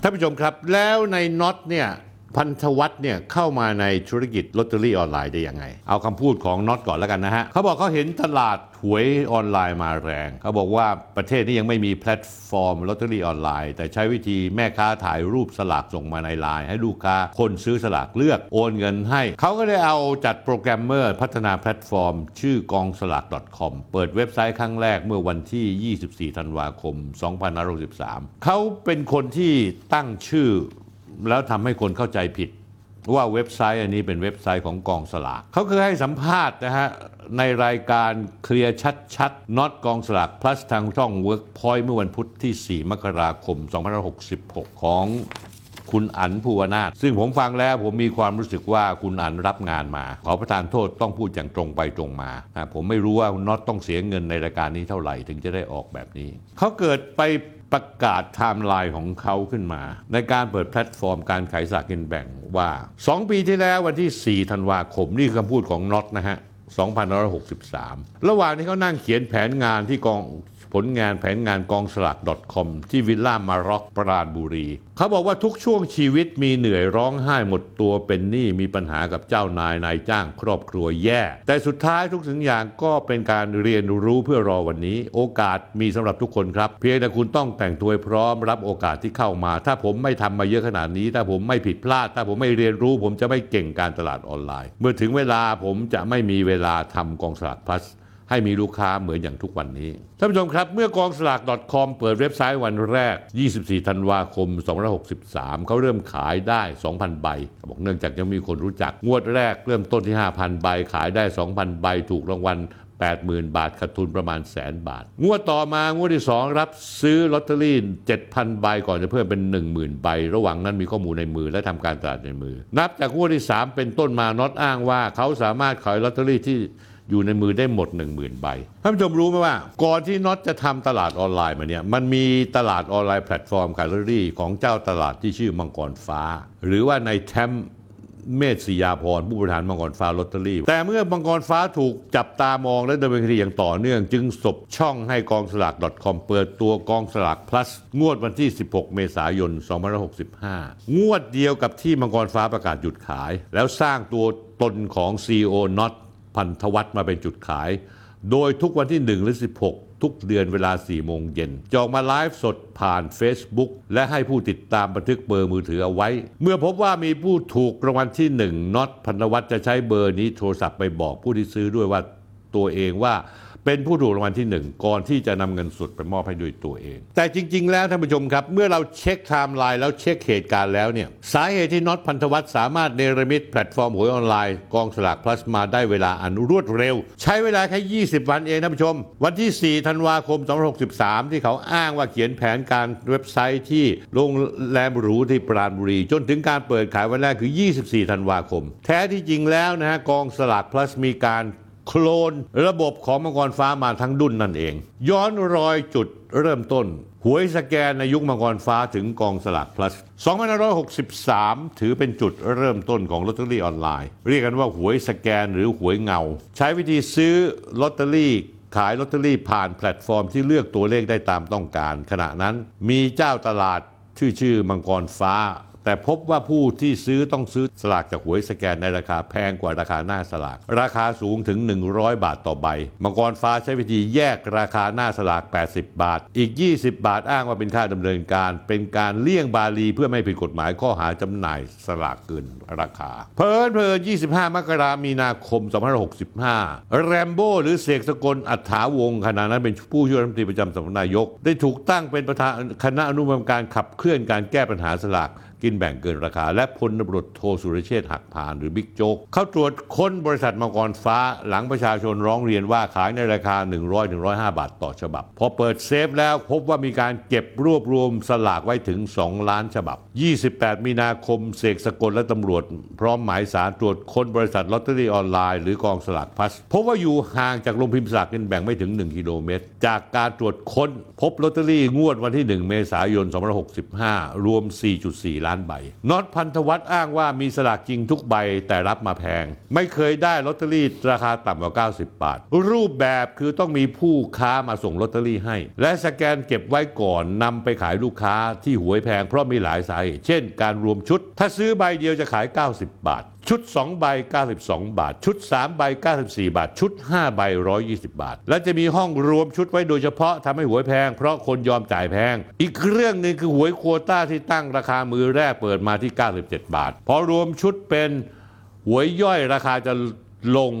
ท่านผู้ชมครับแล้วในน็อตเนี่ย พันธวัฒน์เนี่ยเข้ามาในธุรกิจลอตเตอรี่ออนไลน์ได้ยังไง เอาคำพูดของน็อตก่อนแล้วกันนะฮะเขาบอกเขาเห็นตลาดหวยออนไลน์มาแรง เขาบอกว่าประเทศนี้ยังไม่มีแพลตฟอร์มลอตเตอรี่ออนไลน์ แต่ใช้วิธีแม่ค้าถ่ายรูปสลากส่งมาในไลน์ให้ลูกค้าคนซื้อสลากเลือกโอนเงินให้ เขาก็ได้เอาจ้างโปรแกรมเมอร์พัฒนาแพลตฟอร์ม ชื่อกองสลาก .com เปิดเว็บไซต์ครั้งแรกเมื่อวันที่ 24 ธันวาคม 2563 เขาเป็นคนที่ตั้งชื่อ แล้วทำให้คนเข้าใจผิด ว่าเว็บไซต์อันนี้เป็นเว็บไซต์ของกองสลากเขาเคยให้สัมภาษณ์นะฮะในรายการเคลียร์ชัดๆน็อตกองสลาก plus ทางช่อง Workpoint เมื่อวันพุธที่ 4 มกราคม 2566 ของคุณอันภูวนาถซึ่งผมฟังแล้วผมมีความรู้สึกว่าคุณอันรับงานมา ขอประทานโทษต้องพูดอย่างตรงไปตรงมา ผมไม่รู้ว่าน็อตต้องเสียเงินในรายการนี้เท่าไหร่ ถึงจะได้ออกแบบนี้ เขาเกิดไป ประกาศไทม์ไลน์ของเขาขึ้นมา ในการเปิดแพลตฟอร์มการขายสลากกินแบ่งว่า 2 ปีที่แล้ววันที่ 4 ธันวาคม นี่คือคำพูดของน็อตนะฮะ2563 ระหว่างที่เขานั่งเขียนแผนงานที่กอง ผลงานแผนงานกองสลาก .com ที่วิลล่ามาร็อกปราณบุรี เขาบอกว่าทุกช่วงชีวิตมีเหนื่อยร้องไห้หมดตัวเป็นหนี้มีปัญหากับเจ้านายนายจ้างครอบครัวแย่ แต่สุดท้ายทุกสิ่งอย่างก็เป็นการเรียนรู้เพื่อรอวันนี้ โอกาสมีสำหรับทุกคนครับ เพียงแต่คุณต้องแต่งตัวพร้อมรับโอกาสที่เข้ามา ถ้าผมไม่ทำมาเยอะขนาดนี้ ถ้าผมไม่ผิดพลาด ถ้าผมไม่เรียนรู้ ผมจะไม่เก่งการตลาดออนไลน์ เมื่อถึงเวลาผมจะไม่มีเวลาทำกองสลากพลัส ให้มีลูกค้าเหมือนอย่างทุกวันนี้ ท่านผู้ชมครับ เมื่อกองสลาก .com เปิดเว็บไซต์วันแรก 24 ธันวาคม 2563 เขาเริ่มขายได้ 2,000 ใบ บอกเนื่องจากยังมีคนรู้จัก งวดแรกเริ่มต้นที่ 5,000 ใบ ขายได้ 2,000 ใบ ถูกรางวัล80,000 บาทขาดทุนประมาณแสนบาท งวดต่อมางวดที่ 2 รับซื้อลอตเตอรี่ 7,000 ใบก่อนจะเพิ่มเป็น 10,000 ใบ ระหว่างนั้นมีข้อมูลในมือและทำการตลาดในมือ นับจากงวดที่ 3 เป็นต้นมาน็อตอ้างว่า เขาสามารถขายลอตเตอรี่ที่ อยู่ในมือได้หมด 10,000 ใบท่านผู้ชมรู้ไหมว่า ก่อนที่น็อตจะทำตลาดออนไลน์มาเนี่ยมันมีตลาดออนไลน์แพลตฟอร์มขายลอตเตอรี่ของเจ้าตลาดที่ชื่อมังกรฟ้า หรือว่านายแทมเมธศิยาพรผู้บริหารมังกรฟ้าลอตเตอรี่ แต่เมื่อมังกรฟ้าถูกจับตามองและดำเนินคดีอย่างต่อเนื่อง จึงสบช่องให้กองสลาก .com เปิดตัวกองสลาก plus งวดวันที่ 16 เมษายน 2565 งวดเดียวกับที่มังกรฟ้าประกาศหยุดขาย แล้วสร้างตัวตนของ CEO น็อต พันธวัตรมาเป็นจุดขาย โดยทุกวันที่ 1 หรือ 16 ทุกเดือนเวลา 4 โมงเย็นจองมาไลฟ์สดผ่าน Facebook และให้ผู้ติดตามบันทึกเบอร์มือถือเอาไว้ เมื่อพบว่ามีผู้ถูกรางวัลที่ 1น็อตพันธวัตรจะใช้เบอร์นี้โทรศัพท์ไปบอกผู้ที่ซื้อด้วยว่าตัวเองว่า เป็นผู้ถูกรางวัลที่ 1 ก่อนที่จะนำเงินสดไปมอบให้ด้วยตัวเอง แต่จริง ๆ แล้วท่านผู้ชมครับ เมื่อเราเช็คไทม์ไลน์แล้วเช็คเหตุการณ์แล้วเนี่ยสาเหตุที่น็อตพันธวัฒน์สามารถเนรมิตแพลตฟอร์มหวยออนไลน์กองสลากพลัสมาได้เวลาอันรวดเร็ว ใช้เวลาแค่ 20 วันเองท่านผู้ชม วันที่ 4 ธันวาคม 2563 ที่เขาอ้างว่าเขียนแผนการเว็บไซต์ที่โรงแรมหรูที่ปราณบุรี จนถึงการเปิดขายวันแรกคือ 24 ธันวาคม แท้ที่จริงแล้วนะฮะกองสลากพลัสมีการ โคลนระบบของมังกรฟ้ามาทั้งดุ้นนั่นเอง ย้อนรอยจุดเริ่มต้น หวยสแกนในยุคมังกรฟ้าถึงกองสลาก plus 2563 ถือเป็นจุดเริ่มต้นของลอตเตอรี่ออนไลน์ เรียกกันว่าหวยสแกนหรือหวยเงา ใช้วิธีซื้อลอตเตอรี่ขายลอตเตอรี่ผ่านแพลตฟอร์มที่เลือกตัวเลขได้ตามต้องการ ขณะนั้นมีเจ้าตลาดชื่อชื่อมังกรฟ้า แต่พบว่าผู้ที่ซื้อต้องซื้อสลากจากหวยสแกนในราคาแพงกว่าราคาหน้าสลาก ราคาสูงถึง 100 บาทต่อใบ มังกรฟ้าใช้วิธีแยกราคาหน้าสลาก 80 บาท อีก 20 บาทอ้างว่าเป็นค่าดำเนินการ เป็นการเลี่ยงบาลีเพื่อไม่ผิดกฎหมายข้อหาจำหน่ายสลากเกินราคา เพลินเพลิน25 มกรามีนาคม 2565 แรมโบ้หรือเสกสกลอัฏฐาวงขณะนั้นเป็นผู้ช่วยรัฐมนตรีประจำสำนักนายก ได้ถูกตั้งเป็นประธานคณะอนุกรรมการขับเคลื่อนการแก้ปัญหาสลากกินแบ่งเกินราคา และพลตำรวจโทสุรเชษฐ์หักพาลหรือบิ๊กโจ๊กเข้าตรวจค้นบริษัทมังกรฟ้า หลังประชาชนร้องเรียนว่าขายในราคา 100-105 บาทต่อฉบับ พอเปิดเซฟแล้วพบว่ามีการเก็บรวบรวมสลากไว้ถึง 2 ล้านฉบับ 28 มีนาคมเสกสกลและตำรวจ พร้อมหมายศาลตรวจค้นบริษัทลอตเตอรี่ออนไลน์หรือกองสลากพลัสพบว่าอยู่ห่างจากโรงพิมพ์สลากกินแบ่งไม่ถึง 1 กิโลเมตร จากการตรวจค้นพบลอตเตอรี่งวดวันที่ 1 เมษายน 2565 รวม 4.4 ล้านใบน็อตพันธวัฒน์อ้างว่ามีสลากจริงทุกใบแต่รับมาแพง ไม่เคยได้ลอตเตอรี่ราคาต่ำกว่า 90 บาท รูปแบบคือต้องมีผู้ค้ามาส่งลอตเตอรี่ให้ และสแกนเก็บไว้ก่อนนำไปขายลูกค้าที่หวยแพงเพราะมีหลายสาเหตุเช่น การรวมชุด ถ้าซื้อใบเดียวจะขาย 90 บาท ชุด 2 ใบ 92 บาท ชุด 3 ใบ 94 บาท ชุด 5 ใบ 120 บาท และจะมีห้องรวมชุดไว้โดยเฉพาะทำให้หวยแพง เพราะคนยอมจ่ายแพง อีกเรื่องหนึ่งคือหวยโควต้าที่ตั้งราคามือแรกเปิดมาที่ 97 บาท พอรวมชุดเป็นหวยย่อยราคาจะลง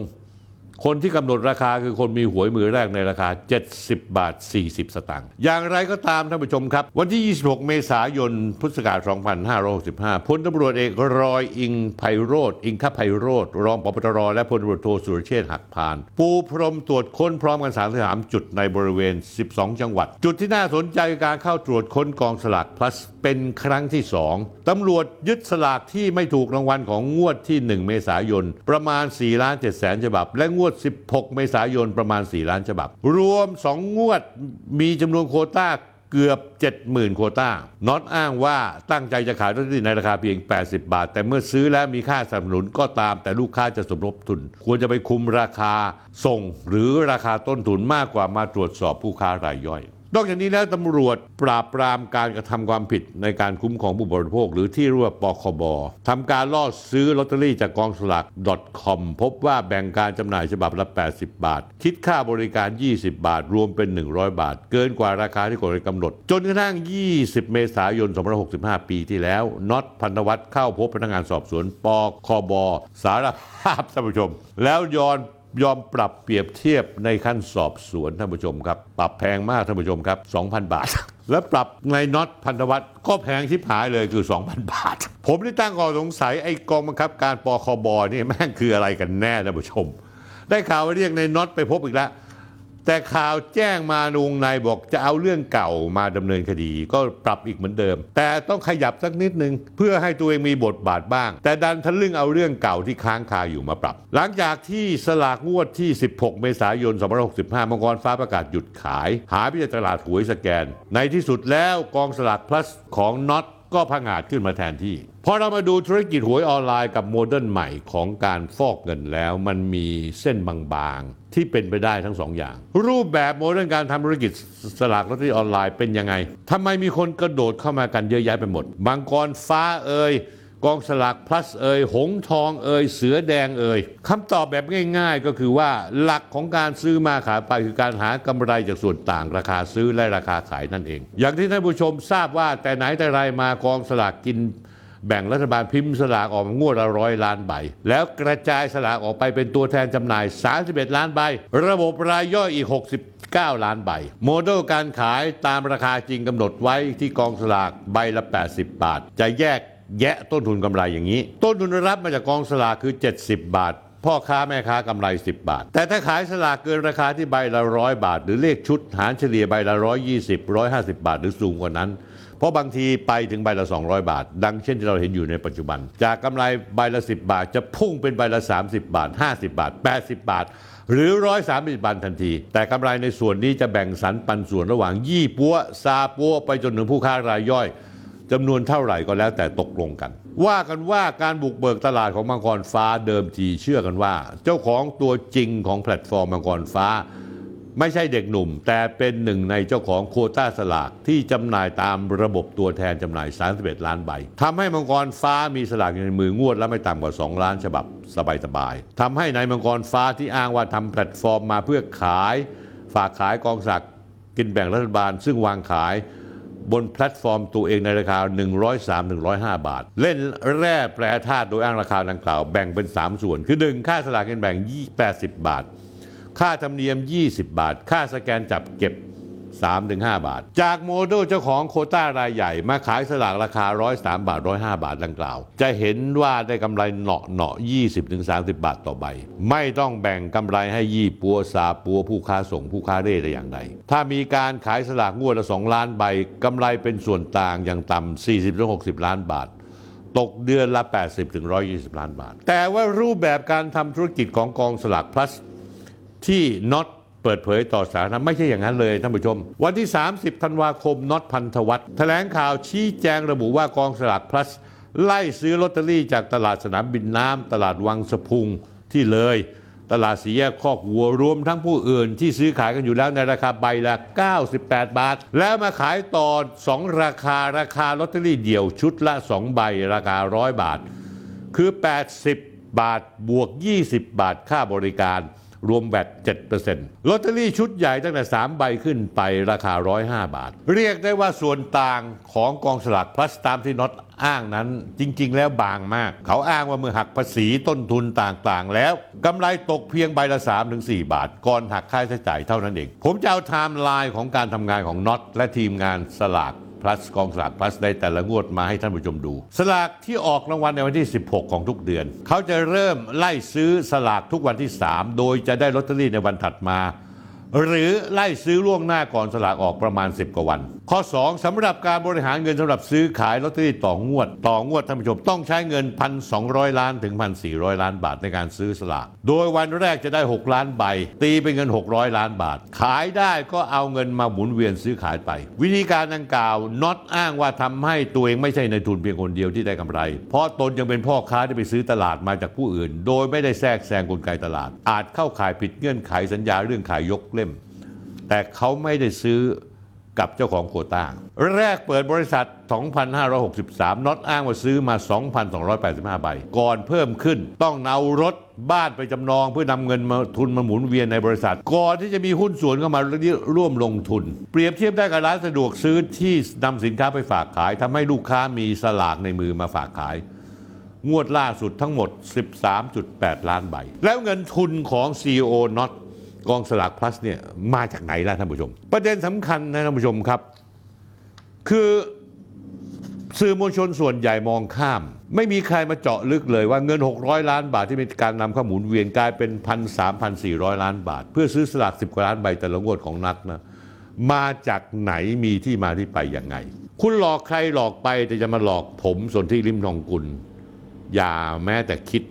คนที่กำหนดราคาคือคนมีหวยมือแรกในราคา 70 บาท 40 สตางค์อย่างไรก็ตามท่านผู้ชมครับ วันที่ 26 เมษายนพุทธศักราช2565พลตำรวจเอกรอยอิงไพโรธอิงคไพโรธรองปปตรและพลตำรวจโทสุรเชษฐ์หักพาน ปูพรมตรวจค้นพร้อมกัน33จุดในบริเวณ 12 จังหวัด จุดที่น่าสนใจการเข้าตรวจค้นกองสลาก plus เป็นครั้งที่ 2ตำรวจยึดสลากที่ไม่ถูกรางวัลของงวดที่ 1 เมษายนประมาณ4ล้าน7แสนฉบับ และงวด16 เมษายนประมาณ 4 ล้านฉบับ รวม 2 งวดมีจำนวนโคต้าเกือบ 70,000 โคต้าน็อตอ้างว่าตั้งใจจะขายลอตเตอรี่ในราคาเพียง 80 บาท แต่เมื่อซื้อแล้วมีค่าสนับสนุนก็ตามแต่ลูกค้าจะสมรบทุน ควรจะไปคุมราคาส่ง หรือราคาต้นทุนมากกว่ามาตรวจสอบผู้ค้ารายย่อย นอกจากนี้แล้วตำรวจปราบปรามการกระทำความผิดในการคุ้มครองผู้บริโภค หรือที่เรียกว่าปคบทำการล่อซื้อลอตเตอรี่จากกองสลาก .com พบว่าแบ่งการจำหน่ายฉบับละ 80 บาท คิดค่าบริการ 20 บาท รวมเป็น 100 บาท เกินกว่าราคาที่กฎหมายกำหนด จนกระทั่ง 20 เมษายน 2565 ปีที่แล้วน็อตพันธวัฒน์เข้าพบพนักงานสอบสวนปคบสารภาพท่านผู้ชม แล้วย้อน ยอมปรับเปรียบเทียบในขั้นสอบสวนท่านผู้ชมครับ ปรับแพงมากท่านผู้ชมครับ 2,000 บาท และปรับในน็อตพันธวัตรก็แพงที่หายเลยคือ 2,000 บาท ผมได้ตั้งข้อสงสัยไอ้กองบังคับการปคบนี่แม่งคืออะไรกันแน่ท่านผู้ชม ได้ข่าวว่าเรียกในน็อตไปพบอีกแล้ว แต่ข่าวแจ้งมานุงในบอกจะเอาเรื่องเก่ามาดำเนินคดี ก็ปรับอีกเหมือนเดิม แต่ต้องขยับสักนิดนึง เพื่อให้ตัวเองมีบทบาทบ้าง แต่ดันทะลึ่งเอาเรื่องเก่าที่ค้างคาอยู่มาปรับ หลังจากที่สลากงวดที่ 16 เมษายน 2565 มังกรฟ้าประกาศหยุดขาย หาพิจารตลาดหวยสแกน ในที่สุดแล้วกองสลาก plus ของน็อต ก็พังอาจขึ้นมาแทนที่ พอเรามาดูธุรกิจหวยออนไลน์กับโมเดิร์นใหม่ของการฟอกเงินแล้วมันมีเส้นบางๆ ที่เป็นไปได้ทั้งสองอย่าง รูปแบบโมเดิร์นการทำธุรกิจสลากลอตเตอรี่ออนไลน์เป็นยังไงทำไมมีคนกระโดดเข้ามากันเยอะแยะไปหมด มังกรฟ้าเอย กองสลาก plus เอยหงส์ทองเอยเสือแดงเอยคำตอบแบบง่าย ๆ ก็คือว่าหลักของการซื้อมาขายไปคือการหากำไรจากส่วนต่างราคาซื้อและราคาขายนั่นเอง อย่างที่ท่านผู้ชมทราบว่าแต่ไหนแต่ไรมากองสลากกินแบ่งรัฐบาลพิมพ์สลากออกงวดละร้อยล้านใบ แล้วกระจายสลากออกไปเป็นตัวแทนจำหน่าย 31 ล้านใบ ระบบรายย่อยอีก 69 ล้านใบ โมเดลการขายตามราคาจริงกำหนดไว้ที่กองสลากใบละ 80 บาท จะแยก แยะต้นทุนกำไรอย่างนี้ ต้นทุนรับมาจากกองสลากคือ 70 บาท พ่อค้าแม่ค้ากำไร 10 บาท แต่ถ้าขายสลากเกินราคาที่ใบละร้อยบาท หรือเลขชุดหารเฉลี่ยใบละ120 150บาท หรือสูงกว่านั้น เพราะบางทีไปถึงใบละ 200 บาท ดังเช่นที่เราเห็นอยู่ในปัจจุบัน จากกำไรใบละ 10 บาท จะพุ่งเป็นใบละ 30 บาท 50 บาท 80 บาทหรือ 130 บาททันที แต่กำไรในส่วนนี้จะแบ่งสรรปันส่วนระหว่างยี่ปัวซาปั๊วไปจนถึงผู้ค้ารายย่อย จำนวนเท่าไหร่ก็แล้วแต่ตกลงกัน ว่ากันว่าการบุกเบิกตลาดของมังกรฟ้าเดิมทีเชื่อกันว่า เจ้าของตัวจริงของแพลตฟอร์มมังกรฟ้า ไม่ใช่เด็กหนุ่ม แต่เป็นหนึ่งในเจ้าของโควตาสลากที่จำหน่ายตามระบบตัวแทนจำหน่าย 31 ล้านใบทำให้มังกรฟ้ามีสลากอยู่ในมืองวดละไม่ต่ำกว่า 2 ล้านฉบับสบายๆทำให้นายมังกรฟ้าที่อ้างว่าทำแพลตฟอร์มมาเพื่อขาย ฝากขายกองสลากกินแบ่งรัฐบาล ซึ่งวางขาย บนแพลตฟอร์มตัวเองในราคา 103-105 บาท เล่นแร่แปรธาตุโดยอ้างราคาดังกล่าวแบ่งเป็น 3 ส่วน คือ 1 ค่าสลากกินแบ่ง 80 บาท ค่าธรรมเนียม 20 บาท ค่าสแกนจัดเก็บ 3-5 บาท จากโมเดลเจ้าของโควตารายใหญ่มาขายสลากราคา 103 บาท 105 บาทดังกล่าว จะเห็นว่าได้กำไรเหนาะเหนาะ20-30 บาทต่อใบ ไม่ต้องแบ่งกำไรให้ยี่ปัวซาปัวผู้ค้าส่งผู้ค้าเร่แต่อย่างใด ถ้ามีการขายสลากงวดละ 2 ล้านใบกำไรเป็นส่วนต่างอย่างต่ำ40-60 ล้านบาทตกเดือนละ 80ถึง120 ล้านบาท แต่ว่ารูปแบบการทำธุรกิจของกองสลาก plus ที่น็อต เปิดเผยต่อสาธารณะไม่ใช่อย่างนั้นเลยท่านผู้ชม วันที่ 30 ธันวาคมน็อตพันธวัฒน์แถลงข่าวชี้แจงระบุว่ากองสลาก plus ไล่ซื้อลอตเตอรี่จากตลาดสนามบินน้ำตลาดวังสะพุงที่เลย ตลาดสีแยกคอกวัวรวมทั้งผู้อื่น ที่ซื้อขายกันอยู่แล้วในราคาใบละ 98 บาท แล้วมาขายต่อ 2 ราคาราคาลอตเตอรี่เดี่ยวชุดละ 2 ใบราคา 100 บาท คือ 80 บาทบวก 20 บาทค่าบริการ รวมแบต7%ลอตเตอรี่ชุดใหญ่ตั้งแต่ 3 ใบขึ้นไปราคา 105 บาท เรียกได้ว่าส่วนต่างของกองสลากพลัสตามที่น็อตอ้างนั้นจริง ๆ แล้วบางมาก เขาอ้างว่าเมื่อหักภาษีต้นทุนต่างๆ แล้วกำไรตกเพียงใบละ 3-4 บาท ก่อนหักค่าใช้จ่ายเท่านั้นเอง ผมจะเอาไทม์ไลน์ของการทำงานของน็อตและทีมงานสลาก plus กองสลาก plus ในแต่ละงวดมาให้ท่านผู้ชมดู สลากที่ออกรางวัลในวันที่ 16 ของทุกเดือน เขาจะเริ่มไล่ซื้อสลากทุกวันที่ 3 โดยจะได้ลอตเตอรี่ในวันถัดมา หรือไล่ซื้อล่วงหน้าก่อนสลากออกประมาณ 10 กว่าวัน ข้อ 2สำหรับการบริหารเงินสำหรับซื้อขายลอตเตอรี่ต่องวด ต่องวดท่านผู้ชมต้องใช้เงิน 1,200 ล้านถึง 1,400 ล้านบาทในการซื้อสลาก โดยวันแรกจะได้ 6 ล้านใบ ตีเป็นเงิน 600 ล้านบาท ขายได้ก็เอาเงินมาหมุนเวียนซื้อขายไป วิธีการดังกล่าวน็อตอ้างว่าทำให้ตัวเองไม่ใช่ในทุนเพียงคนเดียวที่ได้กำไร เพราะตนยังเป็นพ่อค้าที่ไปซื้อตลาดมาจากผู้อื่น โดยไม่ได้แทรกแซงกลไกตลาด อาจเข้าข่ายผิดเงื่อนไขสัญญาเรื่องขายยกเลม แต่เขาไม่ได้ซื้อกับเจ้าของโควต้าแรกเปิดบริษัท 2,563 น็อตอ้างว่าซื้อมา 2,285 ใบ ก่อนเพิ่มขึ้น ต้องเอารถบ้านไปจำนองเพื่อนำเงินมาทุนมาหมุนเวียนในบริษัท ก่อนที่จะมีหุ้นส่วนเข้ามาร่วมลงทุน เปรียบเทียบได้กับร้านสะดวกซื้อที่นำสินค้าไปฝากขายทำให้ลูกค้ามีสลากในมือมาฝากขาย งวดล่าสุดทั้งหมด 13.8 ล้านใบ แล้วเงินทุนของ CEO น็อต กองสลาก plus เนี่ยมาจากไหนล่ะท่านผู้ชม ประเด็นสำคัญนะท่านผู้ชมครับ คือสื่อมวลชนส่วนใหญ่มองข้าม ไม่มีใครมาเจาะลึกเลยว่าเงิน 600 ล้านบาทที่มีการนำข้าหมุนเวียนกลายเป็น1,300-1,400ล้านบาท เพื่อซื้อสลาก10กว่าล้านใบแต่ละงวดของนักนะมาจากไหนมีที่มาที่ไปยังไง คุณหลอกใครหลอกไปแต่จะมาหลอกผมส่วนที่ริมทองกุลอย่าแม้แต่คิด